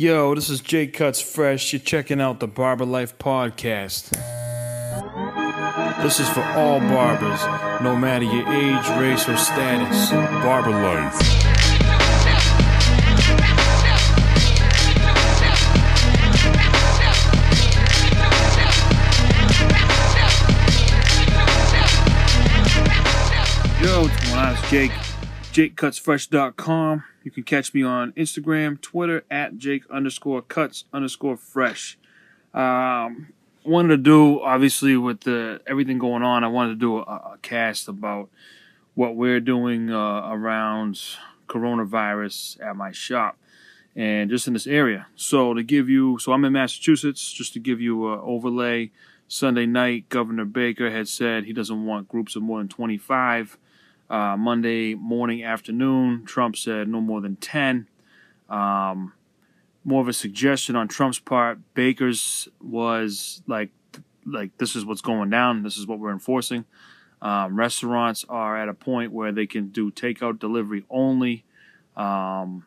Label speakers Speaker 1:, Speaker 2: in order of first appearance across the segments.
Speaker 1: Yo, this is Jake Cuts Fresh. You're checking out the Barber Life Podcast. This is for all barbers, no matter your age, race, or status. Barber Life. Yo, what's going on? It's Jake. JakeCutsFresh.com. You can catch me on Instagram, Twitter at Jake underscore cuts underscore fresh. Um, wanted to do obviously with the everything going on. I wanted to do a, a cast about what we're doing uh, around coronavirus at my shop and just in this area. So to give you, so I'm in Massachusetts. Just to give you an overlay. Sunday night, Governor Baker had said he doesn't want groups of more than 25. Uh, Monday morning, afternoon, Trump said no more than 10. Um, more of a suggestion on Trump's part. Baker's was like, like this is what's going down. This is what we're enforcing. Um, restaurants are at a point where they can do takeout delivery only. Um,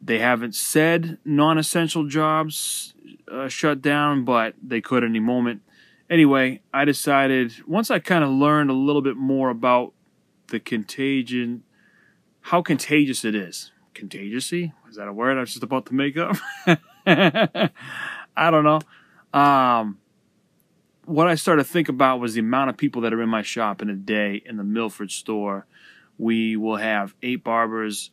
Speaker 1: they haven't said non-essential jobs uh, shut down, but they could any moment. Anyway, I decided once I kind of learned a little bit more about the contagion, how contagious it is. Contagiousy? Is that a word I was just about to make up? I don't know. Um, what I started to think about was the amount of people that are in my shop in a day in the Milford store. We will have eight barbers,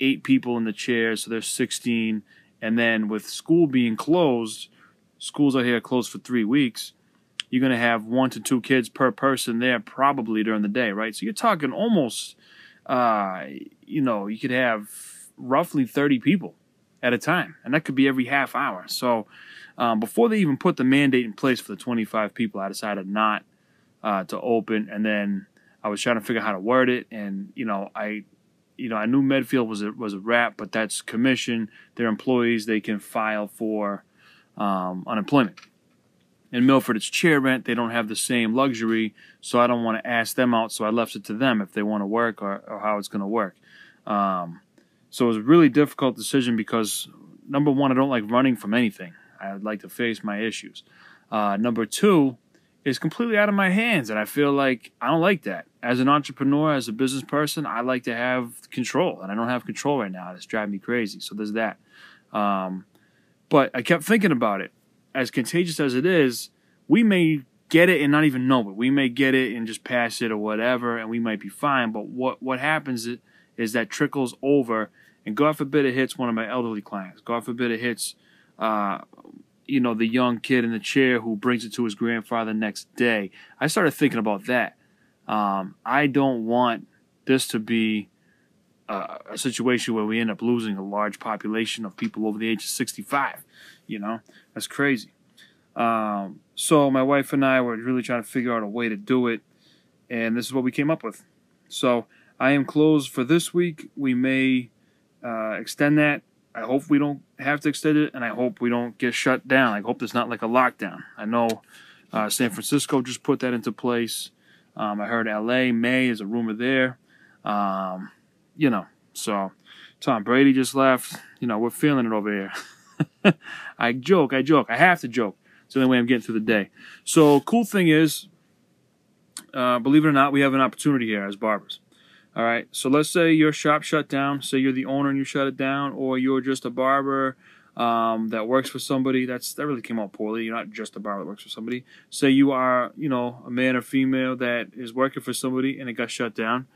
Speaker 1: eight people in the chairs, so there's 16. And then with school being closed, schools out here closed for three weeks you're going to have one to two kids per person there probably during the day, right? So you're talking almost, uh, you know, you could have roughly 30 people at a time, and that could be every half hour. So um, before they even put the mandate in place for the 25 people, I decided not uh, to open, and then I was trying to figure out how to word it, and you know, I. You know, I knew Medfield was a was a wrap, but that's commission. Their employees they can file for um, unemployment in Milford, it's chair rent. They don't have the same luxury, so I don't want to ask them out. So I left it to them if they want to work or, or how it's going to work. Um, so it was a really difficult decision because number one, I don't like running from anything. I would like to face my issues. Uh, number two, it's completely out of my hands, and I feel like I don't like that. As an entrepreneur, as a business person, I like to have control, and I don't have control right now. It's driving me crazy. So there's that. Um, but I kept thinking about it as contagious as it is, we may get it and not even know it. We may get it and just pass it or whatever, and we might be fine. But what what happens is, that trickles over, and God forbid it hits one of my elderly clients. God forbid it hits, uh, you know, the young kid in the chair who brings it to his grandfather next day. I started thinking about that. Um, I don't want this to be a situation where we end up losing a large population of people over the age of 65. You know, that's crazy. Um, so my wife and I were really trying to figure out a way to do it, and this is what we came up with. So I am closed for this week. We may uh, extend that. I hope we don't have to extend it, and I hope we don't get shut down. I hope there's not like a lockdown. I know uh, San Francisco just put that into place. Um, I heard L.A. May is a rumor there. Um, you know, so Tom Brady just left. You know, we're feeling it over here. I joke, I joke. I have to joke. It's the only way I'm getting through the day. So, cool thing is, uh, believe it or not, we have an opportunity here as barbers. All right. So let's say your shop shut down. Say you're the owner and you shut it down, or you're just a barber um, that works for somebody. That's that really came out poorly. You're not just a barber that works for somebody. Say you are, you know, a man or female that is working for somebody and it got shut down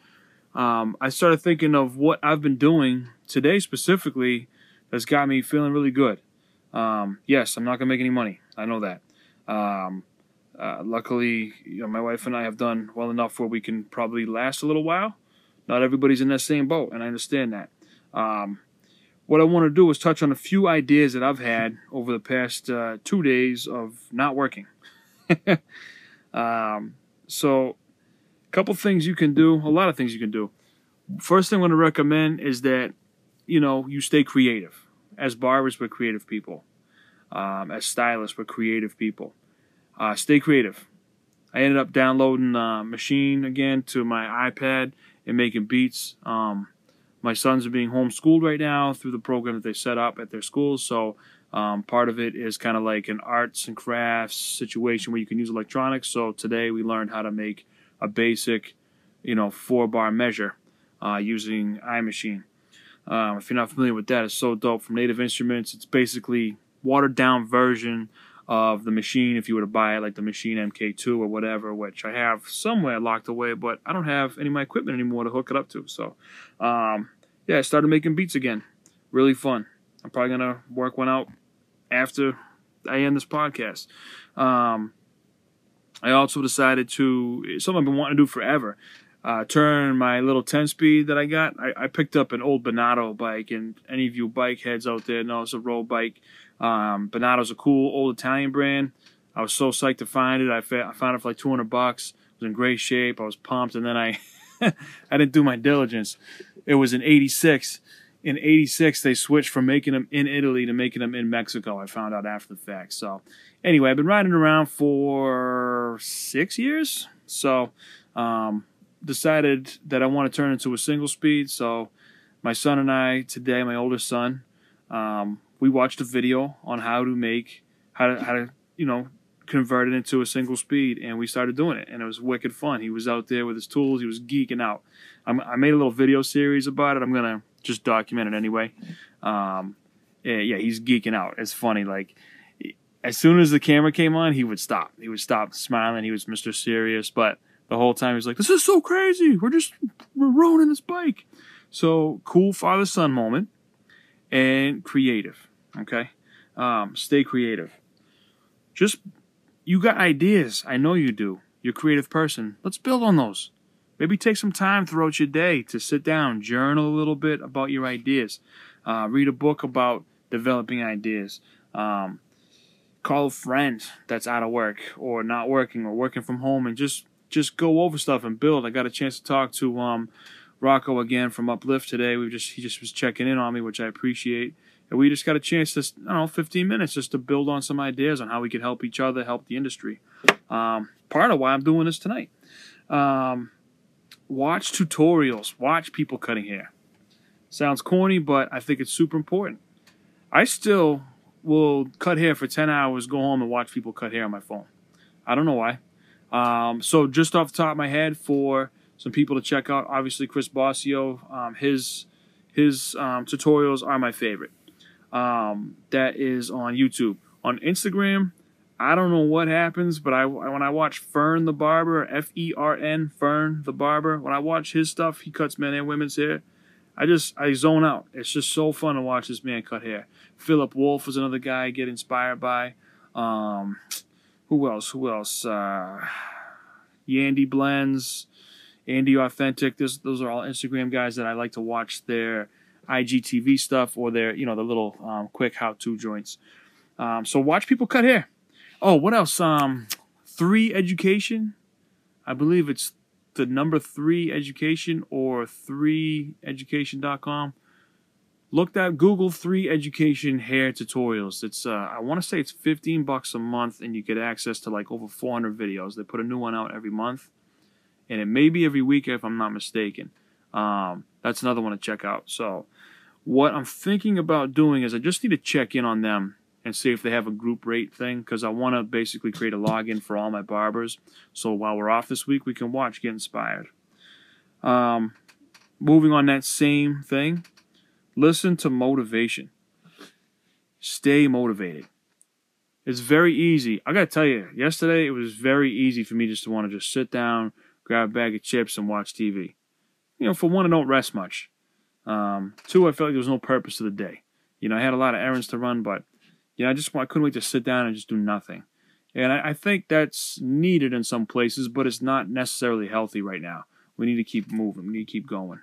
Speaker 1: um, I started thinking of what I've been doing today specifically that's got me feeling really good. Um, yes, I'm not gonna make any money. I know that. Um, uh, luckily, you know, my wife and I have done well enough where we can probably last a little while. Not everybody's in that same boat, and I understand that. Um, what I want to do is touch on a few ideas that I've had over the past uh, two days of not working. Um, so a couple things you can do, a lot of things you can do. First thing I want to recommend is that, you know, you stay creative. As barbers, we're creative people. Um, as stylists, we're creative people. Uh, stay creative. I ended up downloading uh, Maschine again to my iPad and making beats. Um, my sons are being homeschooled right now through the program that they set up at their schools. So um, part of it is kind of like an arts and crafts situation where you can use electronics. So today we learned how to make a basic, you know, four bar measure uh, using iMaschine. Um, if you're not familiar with that, it's so dope from Native Instruments. It's basically watered down version of the Maschine if you were to buy it, like the Maschine MK2 or whatever, which I have somewhere locked away, but I don't have any of my equipment anymore to hook it up to. So, um, yeah, I started making beats again. Really fun. I'm probably gonna work one out after I end this podcast. Um, I also decided to something I've been wanting to do forever. Uh, turn my little 10 speed that I got. I, I, picked up an old Benotto bike, and any of you bike heads out there know it's a road bike. Um, Benotto's a cool old Italian brand. I was so psyched to find it. I, fa- I found it for like 200 bucks. It was in great shape. I was pumped, and then I I didn't do my diligence. It was in '86. In '86, they switched from making them in Italy to making them in Mexico. I found out after the fact. So, anyway, I've been riding around for six years. So, um, decided that I want to turn into a single speed. So, my son and I today, my oldest son, um, we watched a video on how to make how to how to you know convert it into a single speed, and we started doing it, and it was wicked fun. He was out there with his tools, he was geeking out. I'm, i made a little video series about it. I'm gonna just document it anyway. Um, yeah, yeah, he's geeking out. It's funny, like as soon as the camera came on, he would stop. He would stop smiling. He was Mr. Serious, but the whole time he's like, "This is so crazy. We're just we're ruining this bike." So cool father son moment and creative. Okay, um, stay creative. Just you got ideas. I know you do. You're a creative person. Let's build on those. Maybe take some time throughout your day to sit down, journal a little bit about your ideas, uh, read a book about developing ideas. Um, call a friend that's out of work or not working or working from home and just just go over stuff and build. I got a chance to talk to um, Rocco again from Uplift today. We just he just was checking in on me, which I appreciate. And we just got a chance to, I don't know, 15 minutes just to build on some ideas on how we could help each other, help the industry. Um, part of why I'm doing this tonight. Um, watch tutorials, watch people cutting hair. Sounds corny, but I think it's super important. I still will cut hair for 10 hours, go home and watch people cut hair on my phone. I don't know why. Um, so just off the top of my head, for some people to check out, obviously Chris Bossio, um, his his um, tutorials are my favorite. Um, that is on YouTube. On Instagram, I don't know what happens, but I when I watch Fern the Barber, F E R N, Fern the Barber, when I watch his stuff, he cuts men and women's hair. I just I zone out. It's just so fun to watch this man cut hair. Philip Wolf is another guy I get inspired by. Um, who else? Who else? Uh, Yandy Blends, Andy Authentic. This, those are all Instagram guys that I like to watch their IGTV stuff or their you know the little um, quick how-to joints. Um, so watch people cut hair. Oh, what else? Um, three education. I believe it's the number three education or three education.com. Look that Google three education hair tutorials. It's uh, I want to say it's 15 bucks a month and you get access to like over 400 videos. They put a new one out every month, and it may be every week if I'm not mistaken. Um, that's another one to check out. So, what I'm thinking about doing is I just need to check in on them and see if they have a group rate thing because I want to basically create a login for all my barbers. So while we're off this week, we can watch Get Inspired. Um, moving on that same thing, listen to motivation. Stay motivated. It's very easy. I gotta tell you, yesterday it was very easy for me just to want to just sit down, grab a bag of chips, and watch TV. You know, for one, I don't rest much. Um, two, I felt like there was no purpose to the day. You know, I had a lot of errands to run, but you know, I just I couldn't wait to sit down and just do nothing. And I, I think that's needed in some places, but it's not necessarily healthy right now. We need to keep moving. We need to keep going.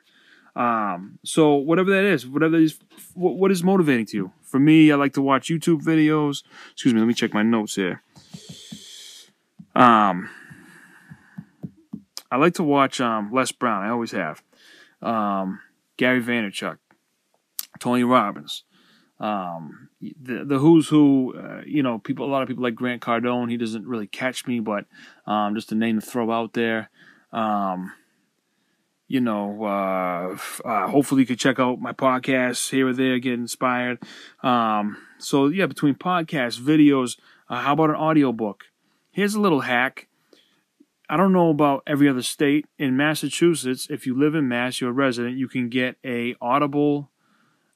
Speaker 1: Um, so whatever that is, whatever that is, what, is motivating to you? For me, I like to watch YouTube videos. Excuse me, let me check my notes here. Um, I like to watch um, Les Brown. I always have. Um, Gary Vaynerchuk, Tony Robbins, um, the the who's who. Uh, you know, people. A lot of people like Grant Cardone. He doesn't really catch me, but um, just a name to throw out there. Um, you know, uh, uh, hopefully you can check out my podcast here or there, get inspired. Um, so yeah, between podcasts, videos, uh, how about an audiobook? Here's a little hack. I don't know about every other state. In Massachusetts, if you live in Mass, you're a resident, you can get a Audible,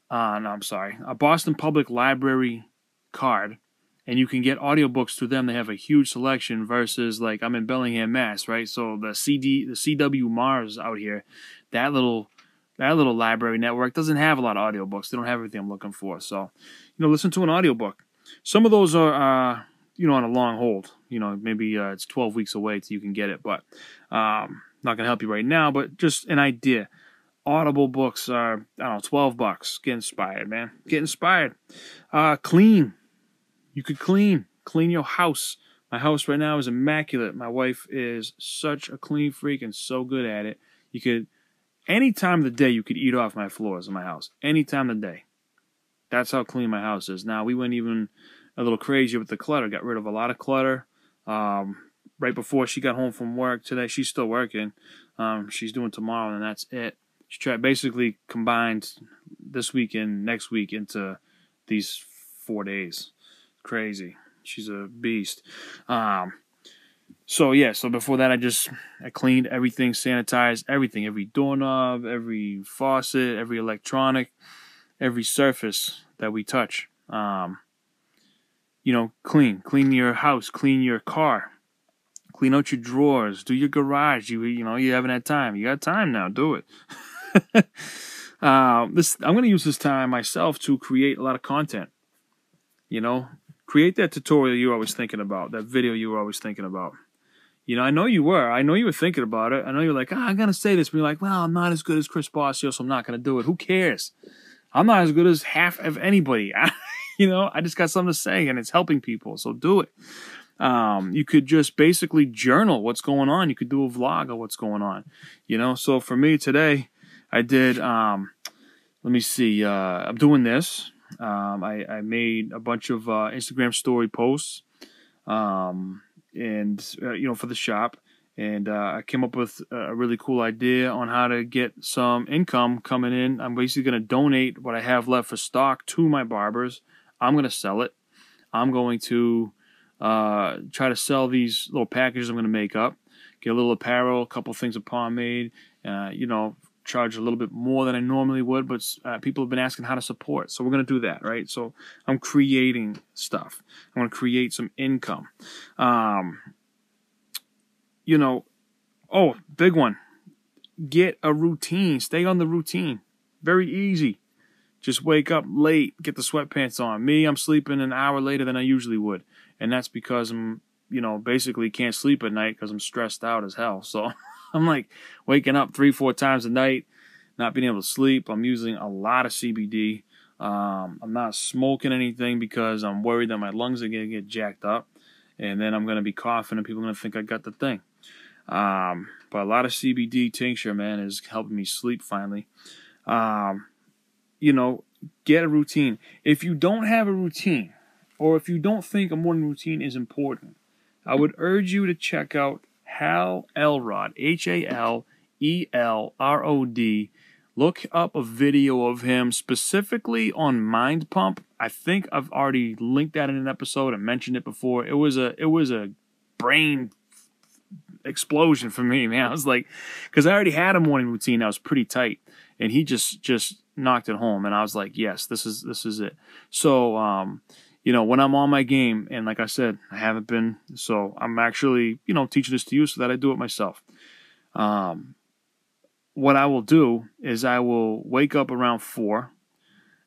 Speaker 1: uh, no, I'm sorry, a Boston Public Library card and you can get audiobooks through them. They have a huge selection versus like I'm in Bellingham, Mass, right? So the CD, the CW Mars out here, that little that little library network doesn't have a lot of audiobooks. They don't have everything I'm looking for. So, you know, listen to an audiobook. Some of those are, uh, you know, on a long hold. You know, maybe uh, it's 12 weeks away till you can get it, but um, not gonna help you right now. But just an idea. Audible books are I don't know, 12 bucks. Get inspired, man. Get inspired. Uh, clean you could clean, clean your house. My house right now is immaculate. My wife is such a clean freak and so good at it. You could, any time of the day, you could eat off my floors in my house. Any time of the day. That's how clean my house is. Now, we went even a little crazy with the clutter. Got rid of a lot of clutter. Um, right before she got home from work today, she's still working. Um, she's doing tomorrow, and that's it. She tried basically combined this week and next week into these four days crazy. She's a beast. Um, so yeah, so before that, I just I cleaned everything, sanitized everything, every doorknob, every faucet, every electronic, every surface that we touch. Um, you know, clean, clean your house, clean your car, clean out your drawers, do your garage. You you know you haven't had time. You got time now. Do it. uh, this I'm to use this time myself to create a lot of content. You know, create that tutorial you were always thinking about, that video you were always thinking about. You know, I know you were. I know you were thinking about it. I know you're like, oh, I'm to say this. But you're like, well, I'm not as good as Chris Bossio, so I'm not to do it. Who cares? I'm not as good as half of anybody. you know, I just got something to say and it's helping people. So do it. Um, you could just basically journal what's going on. You could do a vlog of what's going on. You know, so for me today, I did, um, let me see, uh, I'm doing this. Um, I, I, made a bunch of uh, Instagram story posts, um, and uh, you know for the shop, and uh, I came up with a really cool idea on how to get some income coming in. I'm basically going to donate what I have left for stock to my barbers. I'm going to sell it. I'm going to uh, try to sell these little packages I'm going to make up. Get a little apparel, a couple things of pomade, uh, you know, charge a little bit more than I normally would, but uh, people have been asking how to support. So we're going to do that, right? So I'm creating stuff. I want to create some income. Um, you know, oh, big one. Get a routine. Stay on the routine. Very easy. Just wake up late, get the sweatpants on. Me, I'm sleeping an hour later than I usually would. And that's because I'm, you know, basically can't sleep at night because I'm stressed out as hell. So I'm like waking up three, four times a night, not being able to sleep. I'm using a lot of CBD. Um, I'm not smoking anything because I'm worried that my lungs are going to get jacked up. And then I'm going to be coughing and people are going to think I got the thing. Um, but a lot of CBD tincture, man, is helping me sleep finally. Um, you know, get a routine. If you don't have a routine, or if you don't think a morning routine is important, I would urge you to check out Hal Elrod, H A L E L R O D. Look up a video of him specifically on Mind Pump. I think I've already linked that in an episode and mentioned it before. It was a it was a brain explosion for me, man. I was like, because I already had a morning routine that was pretty tight, and he just just knocked it home, and I was like, yes, this is this is it. So um, you know, when I'm on my game, and like I said, I haven't been, so I'm actually, you know, teaching this to you so that I do it myself. Um, what I will do is I will wake up around four.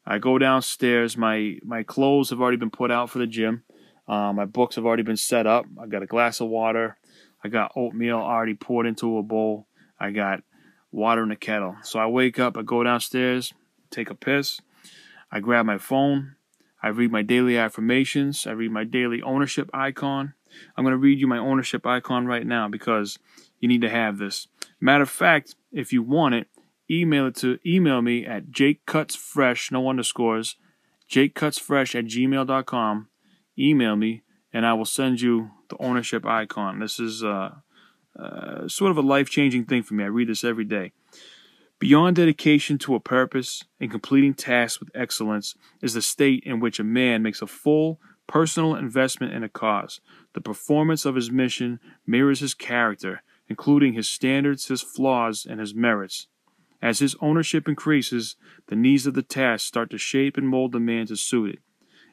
Speaker 1: I go downstairs. My my clothes have already been put out for the gym. Uh, my books have already been set up. I got a glass of water. I got oatmeal already poured into a bowl. I got water in a kettle. So I wake up. I go downstairs, take a piss. I grab my phone. I read my daily affirmations. I read my daily ownership icon. I'm going to read you my ownership icon right now because you need to have this. Matter of fact, if you want it, email it to email me at jakecutsfresh, no underscores, jakecutsfresh at gmail.com. Email me and I will send you the ownership icon. This is uh, uh, sort of a life changing thing for me. I read this every day. Beyond dedication to a purpose and completing tasks with excellence is the state in which a man makes a full personal investment in a cause. The performance of his mission mirrors his character, including his standards, his flaws, and his merits. As his ownership increases, the needs of the task start to shape and mold the man to suit it.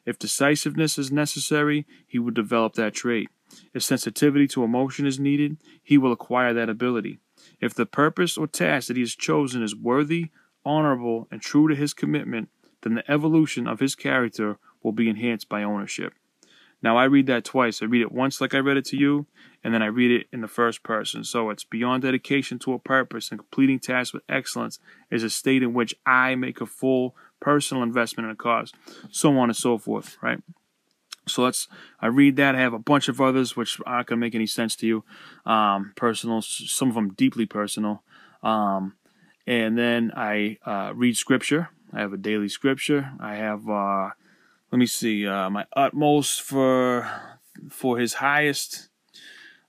Speaker 1: If decisiveness is necessary, he will develop that trait. If sensitivity to emotion is needed, he will acquire that ability. If the purpose or task that he has chosen is worthy, honorable, and true to his commitment, then the evolution of his character will be enhanced by ownership. Now, I read that twice. I read it once like I read it to you, and then I read it in the first person. So it's beyond dedication to a purpose and completing tasks with excellence is a state in which I make a full personal investment in a cause, so on and so forth, right? So let's. I read that. I have a bunch of others which aren't gonna make any sense to you. Um, personal, some of them deeply personal. Um, and then I uh, read scripture. I have a daily scripture. I have. Uh, let me see. Uh, my utmost for for his highest.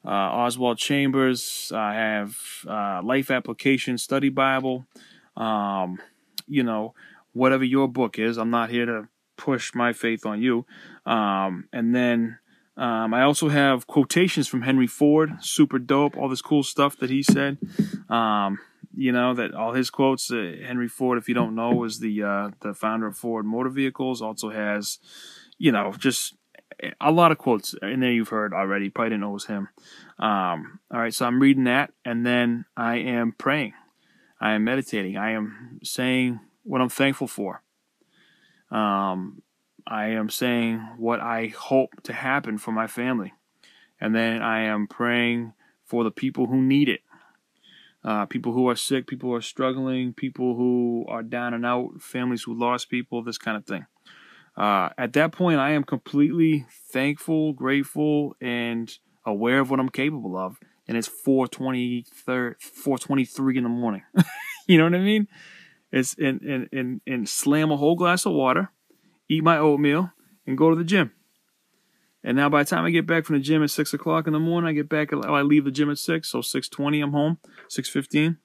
Speaker 1: Uh, Oswald Chambers. I have uh, Life Application Study Bible. Um, you know, whatever your book is. I'm not here to push my faith on you. Um, and then um, I also have quotations from Henry Ford, super dope, all this cool stuff that he said. Um, you know that all his quotes. Uh, Henry Ford, if you don't know, is the uh, the founder of Ford Motor Vehicles. Also has, you know, just a lot of quotes in there you've heard already. Probably didn't know it was him. Um, all right, so I'm reading that, and then I am praying. I am meditating. I am saying what I'm thankful for. Um, I am saying what I hope to happen for my family. And then I am praying for the people who need it. Uh, people who are sick, people who are struggling, people who are down and out, families who lost people, this kind of thing. Uh, at that point, I am completely thankful, grateful, and aware of what I'm capable of. And it's 4:23 in the morning. you know what I mean? It's and, and and and slam a whole glass of water, eat my oatmeal, and go to the gym. And now by the time I get back from the gym at six o'clock in the morning, I get back. I leave the gym at six, so six twenty I'm home. Six fifteen,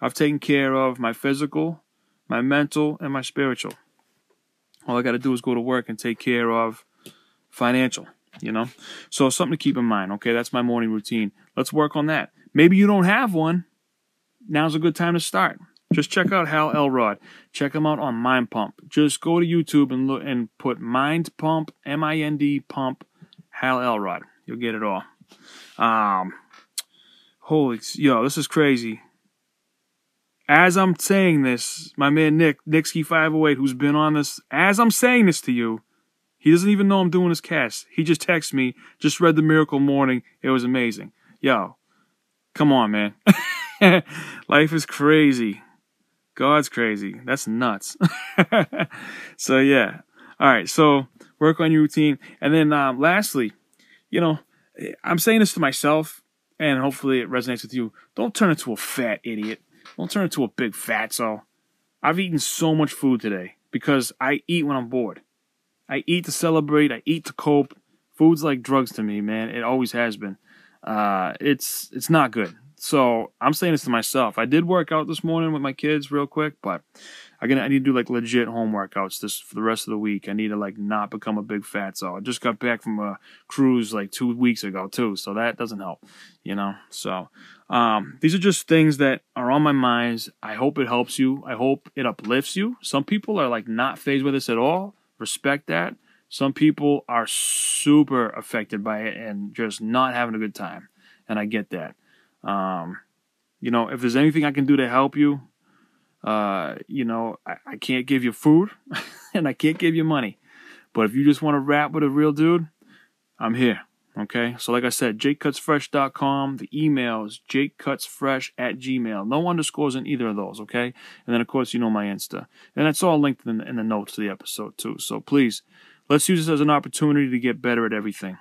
Speaker 1: I've taken care of my physical, my mental, and my spiritual. All I got to do is go to work and take care of financial. You know, so something to keep in mind. Okay, that's my morning routine. Let's work on that. Maybe you don't have one. Now's a good time to start. Just check out Hal Elrod. Check him out on Mind Pump. Just go to YouTube and look and put Mind Pump, M-I-N-D Pump, Hal Elrod. You'll get it all. Um, holy, yo, this is crazy. As I'm saying this, my man Nick, Nickski508, who's been on this, as I'm saying this to you, he doesn't even know I'm doing this cast. He just texts me, just read the Miracle Morning. It was amazing. Yo, come on, man. Life is crazy. God's crazy. That's nuts. so yeah. All right. So work on your routine, and then um, lastly, you know, I'm saying this to myself, and hopefully it resonates with you. Don't turn into a fat idiot. Don't turn into a big fat fatso. I've eaten so much food today because I eat when I'm bored. I eat to celebrate. I eat to cope. Food's like drugs to me, man. It always has been. Uh, it's it's not good. So I'm saying this to myself. I did work out this morning with my kids real quick, but I I need to do like legit home workouts this for the rest of the week. I need to like not become a big fat. So I just got back from a cruise like two weeks ago too, so that doesn't help, you know. So um, these are just things that are on my minds. I hope it helps you. I hope it uplifts you. Some people are like not phased with this at all. Respect that. Some people are super affected by it and just not having a good time, and I get that. Um, you know, if there's anything I can do to help you, uh, you know, I, I can't give you food and I can't give you money. But if you just want to rap with a real dude, I'm here. Okay. So, like I said, jakecutsfresh.com. The email is jakecutsfresh at gmail. No underscores in either of those. Okay. And then, of course, you know my Insta. And that's all linked in, in the notes to the episode, too. So, please, let's use this as an opportunity to get better at everything.